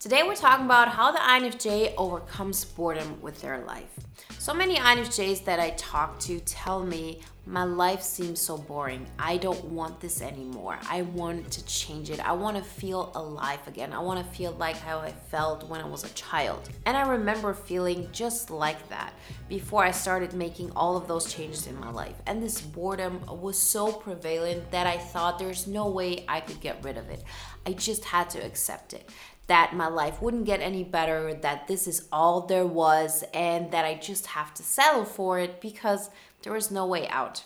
Today we're talking about how the INFJ overcomes boredom with their life. So many INFJs that I talk to tell me my life seems so boring. I don't want this anymore. I want to change it. I want to feel alive again. I want to feel like how I felt when I was a child. And I remember feeling just like that before I started making all of those changes in my life. And this boredom was so prevalent that I thought there's no way I could get rid of it. I just had to accept it that my life wouldn't get any better, that this is all there was, and that I just have to settle for it because there was no way out.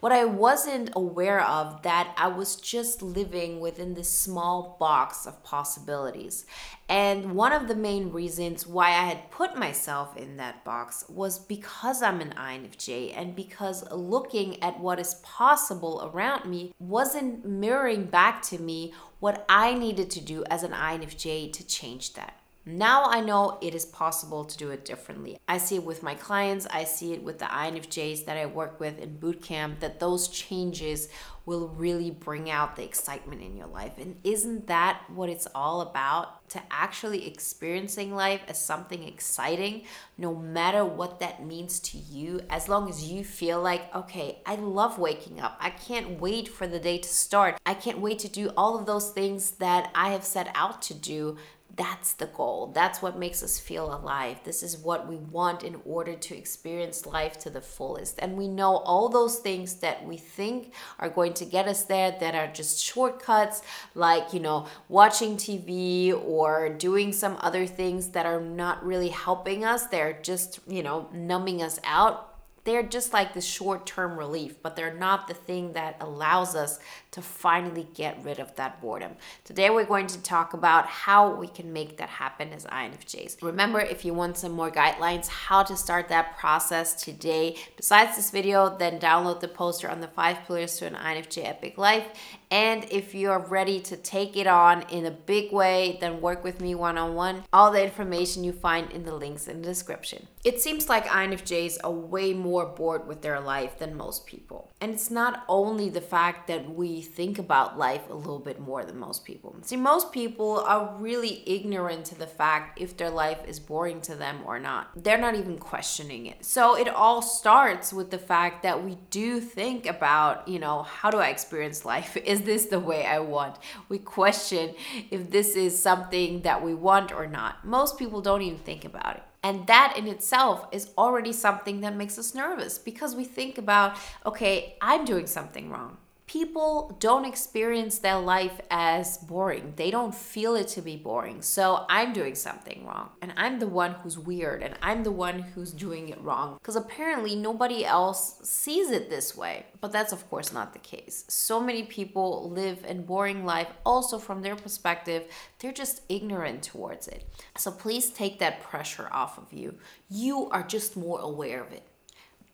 What I wasn't aware of that I was just living within this small box of possibilities. And one of the main reasons why I had put myself in that box was because I'm an INFJ and because looking at what is possible around me wasn't mirroring back to me what I needed to do as an INFJ to change that. Now I know it is possible to do it differently. I see it with my clients, I see it with the INFJs that I work with in bootcamp that those changes will really bring out the excitement in your life. And isn't that what it's all about? To actually experiencing life as something exciting, no matter what that means to you, as long as you feel like, okay, I love waking up. I can't wait for the day to start. I can't wait to do all of those things that I have set out to do that's the goal. That's what makes us feel alive. This is what we want in order to experience life to the fullest. And we know all those things that we think are going to get us there that are just shortcuts, like, you know, watching TV or doing some other things that are not really helping us. They're just, you know, numbing us out they're just like the short term relief, but they're not the thing that allows us to finally get rid of that boredom. Today, we're going to talk about how we can make that happen as INFJs. Remember, if you want some more guidelines, how to start that process today, besides this video, then download the poster on the five pillars to an INFJ epic life. And if you're ready to take it on in a big way, then work with me one on one. All the information you find in the links in the description. It seems like INFJs are way more bored with their life than most people. And it's not only the fact that we think about life a little bit more than most people. See, most people are really ignorant to the fact if their life is boring to them or not. They're not even questioning it. So it all starts with the fact that we do think about, you know, how do I experience life? Is this the way I want? We question if this is something that we want or not. Most people don't even think about it. And that in itself is already something that makes us nervous because we think about, okay, I'm doing something wrong people don't experience their life as boring. They don't feel it to be boring. So I'm doing something wrong. And I'm the one who's weird and I'm the one who's doing it wrong. Because apparently nobody else sees it this way. But that's, of course, not the case. So many people live a boring life also from their perspective. They're just ignorant towards it. So please take that pressure off of you. You are just more aware of it.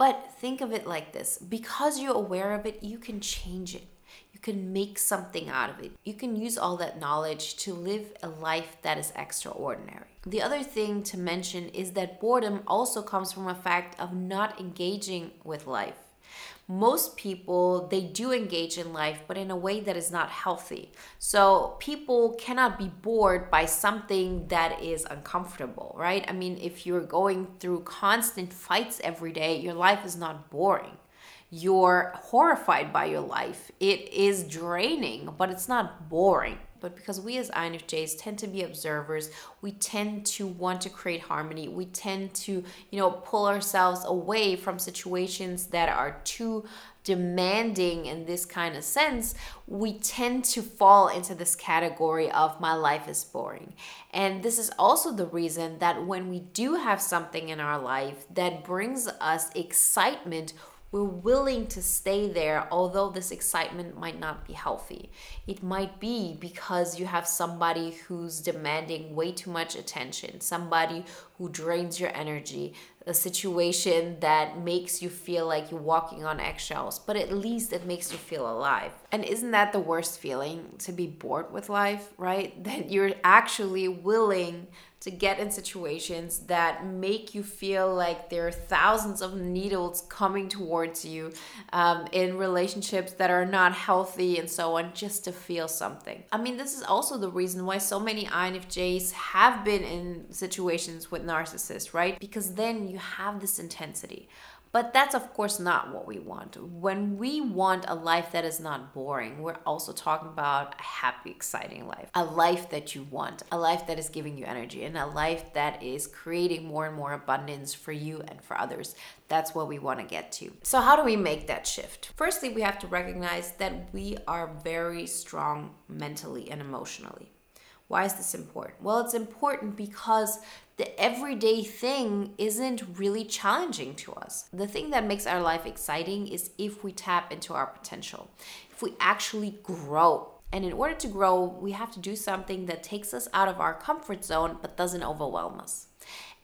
But think of it like this because you're aware of it, you can change it. You can make something out of it. You can use all that knowledge to live a life that is extraordinary. The other thing to mention is that boredom also comes from a fact of not engaging with life most people they do engage in life but in a way that is not healthy. So people cannot be bored by something that is uncomfortable right? I mean if you're going through constant fights every day your life is not boring. You're horrified by your life. It is draining but it's not boring but because we as INFJs tend to be observers, we tend to want to create harmony. We tend to, you know, pull ourselves away from situations that are too demanding in this kind of sense, we tend to fall into this category of my life is boring. And this is also the reason that when we do have something in our life that brings us excitement, we're willing to stay there, although this excitement might not be healthy. It might be because you have somebody who's demanding way too much attention, somebody who drains your energy, a situation that makes you feel like you're walking on eggshells, but at least it makes you feel alive. And isn't that the worst feeling to be bored with life, right? That you're actually willing to get in situations that make you feel like there are thousands of needles coming towards you um, in relationships that are not healthy and so on, just to feel something. I mean, this is also the reason why so many INFJs have been in situations with narcissists, right? Because then you have this intensity. But that's, of course, not what we want. When we want a life that is not boring, we're also talking about a happy, exciting life. A life that you want, a life that is giving you energy, and a life that is creating more and more abundance for you and for others. That's what we want to get to. So, how do we make that shift? Firstly, we have to recognize that we are very strong mentally and emotionally. Why is this important? Well, it's important because the everyday thing isn't really challenging to us. The thing that makes our life exciting is if we tap into our potential, if we actually grow. And in order to grow, we have to do something that takes us out of our comfort zone but doesn't overwhelm us.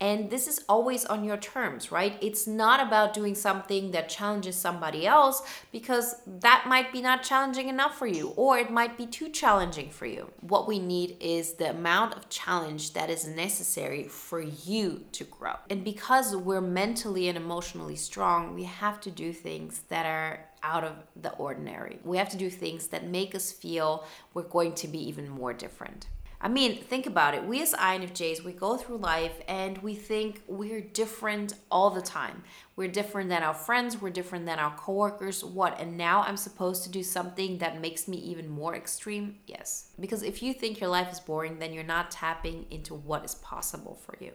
And this is always on your terms, right? It's not about doing something that challenges somebody else because that might be not challenging enough for you or it might be too challenging for you. What we need is the amount of challenge that is necessary for you to grow. And because we're mentally and emotionally strong, we have to do things that are out of the ordinary. We have to do things that make us feel we're going to be even more different. I mean, think about it. We as INFJs, we go through life and we think we're different all the time. We're different than our friends, we're different than our coworkers. What? And now I'm supposed to do something that makes me even more extreme? Yes. Because if you think your life is boring, then you're not tapping into what is possible for you.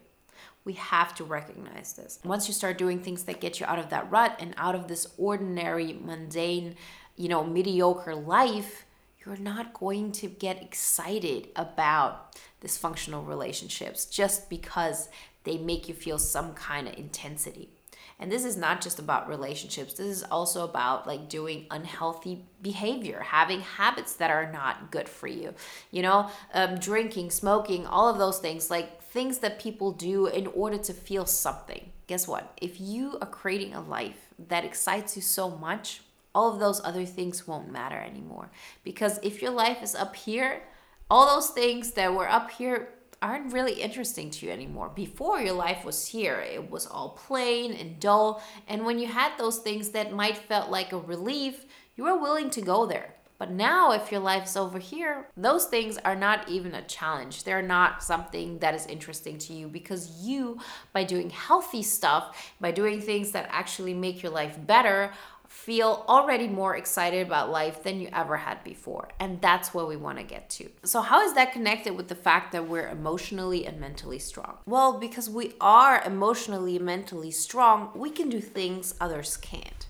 We have to recognize this. Once you start doing things that get you out of that rut and out of this ordinary, mundane, you know, mediocre life, you're not going to get excited about dysfunctional relationships just because they make you feel some kind of intensity. And this is not just about relationships. This is also about like doing unhealthy behavior, having habits that are not good for you. You know, um, drinking, smoking, all of those things, like things that people do in order to feel something. Guess what? If you are creating a life that excites you so much, all of those other things won't matter anymore. Because if your life is up here, all those things that were up here aren't really interesting to you anymore. Before your life was here, it was all plain and dull. And when you had those things that might felt like a relief, you were willing to go there. But now, if your life's over here, those things are not even a challenge. They're not something that is interesting to you because you, by doing healthy stuff, by doing things that actually make your life better, feel already more excited about life than you ever had before. And that's where we want to get to. So, how is that connected with the fact that we're emotionally and mentally strong? Well, because we are emotionally and mentally strong, we can do things others can't.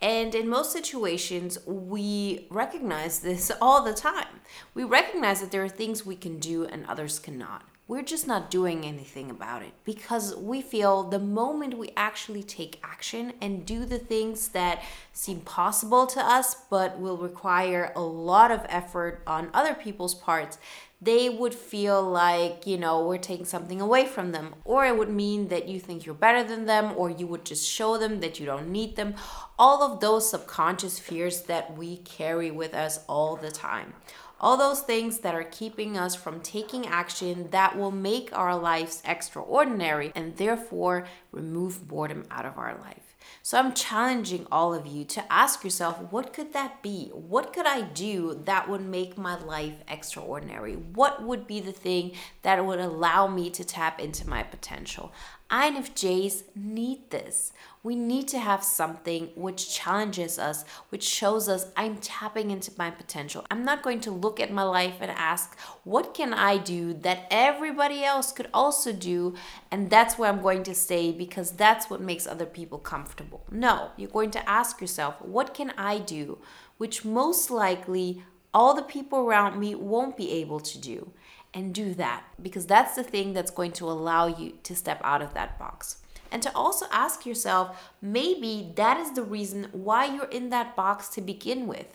And in most situations, we recognize this all the time. We recognize that there are things we can do and others cannot we're just not doing anything about it because we feel the moment we actually take action and do the things that seem possible to us but will require a lot of effort on other people's parts they would feel like you know we're taking something away from them. Or it would mean that you think you're better than them or you would just show them that you don't need them. All of those subconscious fears that we carry with us all the time all those things that are keeping us from taking action that will make our lives extraordinary and therefore remove boredom out of our life. So I'm challenging all of you to ask yourself, what could that be? What could I do that would make my life extraordinary? What would be the thing that would allow me to tap into my potential? INFJs need this. We need to have something which challenges us, which shows us I'm tapping into my potential. I'm not going to look at my life and ask, what can I do that everybody else could also do? And that's where I'm going to stay because that's what makes other people comfortable. No, you're going to ask yourself, what can I do which most likely all the people around me won't be able to do? And do that because that's the thing that's going to allow you to step out of that box. And to also ask yourself, maybe that is the reason why you're in that box to begin with.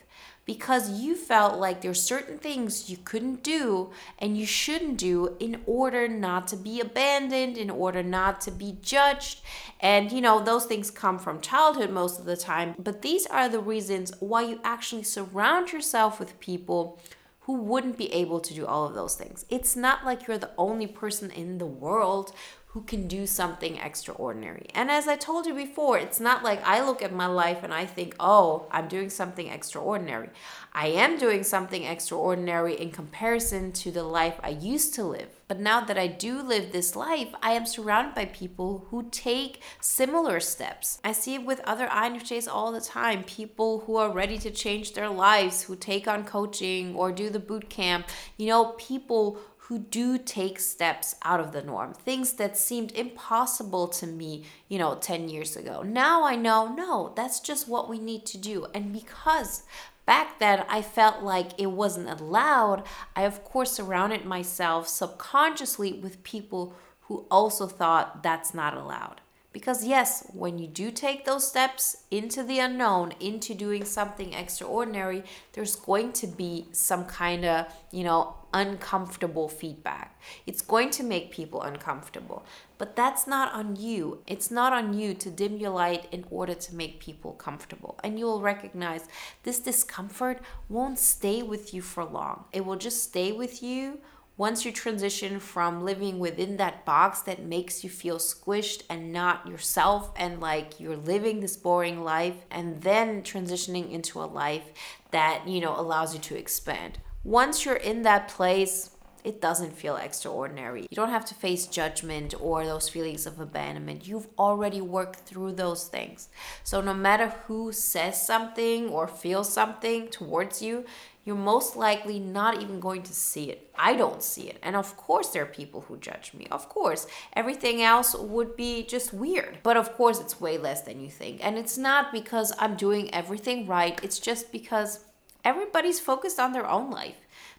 Because you felt like there's certain things you couldn't do and you shouldn't do in order not to be abandoned, in order not to be judged. And you know, those things come from childhood most of the time. But these are the reasons why you actually surround yourself with people who wouldn't be able to do all of those things. It's not like you're the only person in the world who can do something extraordinary. And as I told you before, it's not like I look at my life and I think, oh, I'm doing something extraordinary. I am doing something extraordinary in comparison to the life I used to live. But now that I do live this life, I am surrounded by people who take similar steps. I see it with other INFJs all the time people who are ready to change their lives, who take on coaching or do the boot camp. You know, people who do take steps out of the norm, things that seemed impossible to me, you know, 10 years ago. Now I know, no, that's just what we need to do. And because back then I felt like it wasn't allowed, I of course surrounded myself subconsciously with people who also thought that's not allowed. Because, yes, when you do take those steps into the unknown, into doing something extraordinary, there's going to be some kind of, you know, uncomfortable feedback. It's going to make people uncomfortable. But that's not on you. It's not on you to dim your light in order to make people comfortable. And you will recognize this discomfort won't stay with you for long, it will just stay with you once you transition from living within that box that makes you feel squished and not yourself and like you're living this boring life and then transitioning into a life that you know allows you to expand. Once you're in that place it doesn't feel extraordinary. You don't have to face judgment or those feelings of abandonment. You've already worked through those things. So, no matter who says something or feels something towards you, you're most likely not even going to see it. I don't see it. And of course, there are people who judge me. Of course, everything else would be just weird. But of course, it's way less than you think. And it's not because I'm doing everything right, it's just because everybody's focused on their own life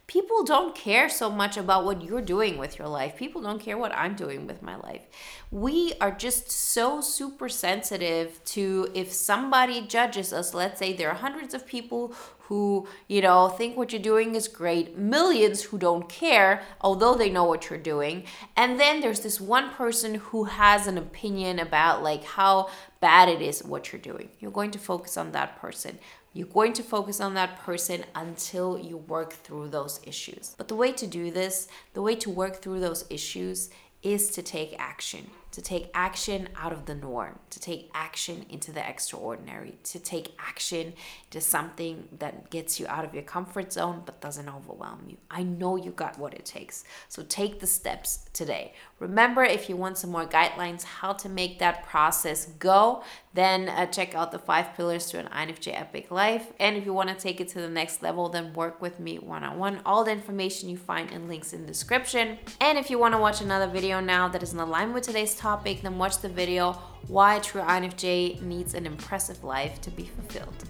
people don't care so much about what you're doing with your life. People don't care what I'm doing with my life. We are just so super sensitive to if somebody judges us, let's say there are hundreds of people who, you know, think what you're doing is great, millions who don't care, although they know what you're doing. And then there's this one person who has an opinion about like how bad it is what you're doing. You're going to focus on that person. You're going to focus on that person until you work through those issues. But the way to do this, the way to work through those issues is to take action to take action out of the norm, to take action into the extraordinary, to take action to something that gets you out of your comfort zone but doesn't overwhelm you. I know you got what it takes. So take the steps today. Remember, if you want some more guidelines how to make that process go, then uh, check out the five pillars to an INFJ epic life. And if you want to take it to the next level, then work with me one on one. All the information you find in links in the description. And if you want to watch another video now that is in alignment with today's topic, then watch the video Why True INFJ Needs an Impressive Life to Be Fulfilled.